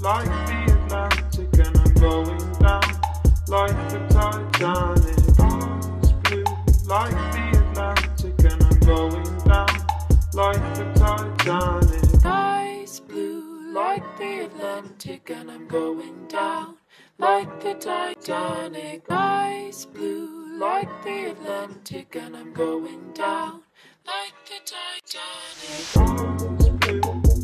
Like Atlantic and I'm going down Like the Titanic Arms blue Like the Atlantic and I'm going down Like the Titanic Eyes blue Like the Atlantic and I'm going down Like the Titanic. Eyes blue like the Atlantic, and I'm going down like the Titanic.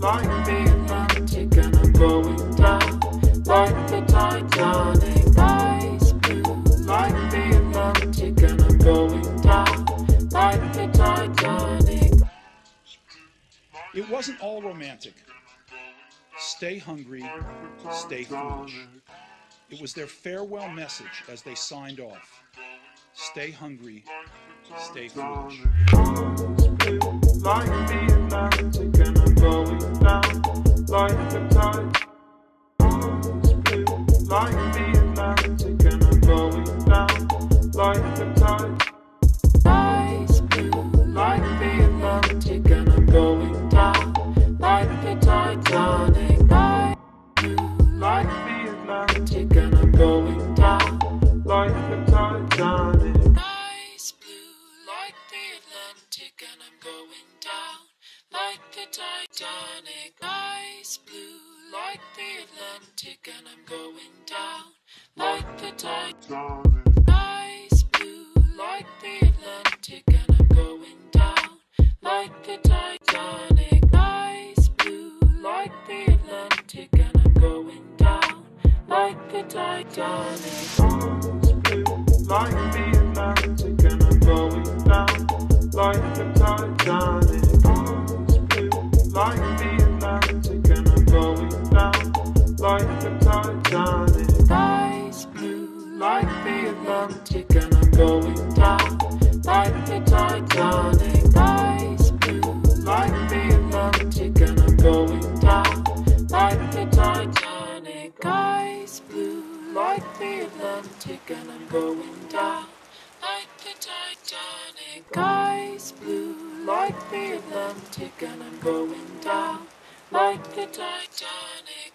Like the Atlantic, and I'm going down like the Titanic. Eyes blue like the Atlantic, and I'm going down like the Titanic. It wasn't all romantic. Stay hungry, stay foolish. It was their farewell message as they signed off. Stay hungry, stay foolish. Like the Atlantic, and I'm going down like the tide. Like Titanic. Eyes blue like the Atlantic, and I'm going down like the Titanic. Eyes blue like the Atlantic, and I'm going down like the Titanic. Eyes blue like the Atlantic, and I'm going down like the Titanic. Eyes blue like the Atlantic, and I'm going down like the Titanic. Like the Atlantic, and I'm going down like the Titanic. Eyes blue like the Atlantic, and I'm going down like the Titanic. Eyes blue like the Atlantic, and I'm going down like the Titanic. Eyes blue like the Atlantic, and I'm going down the Atlantic, and I'm going down like the Titanic. Eyes blue like the Atlantic, and I'm going down like the Titanic.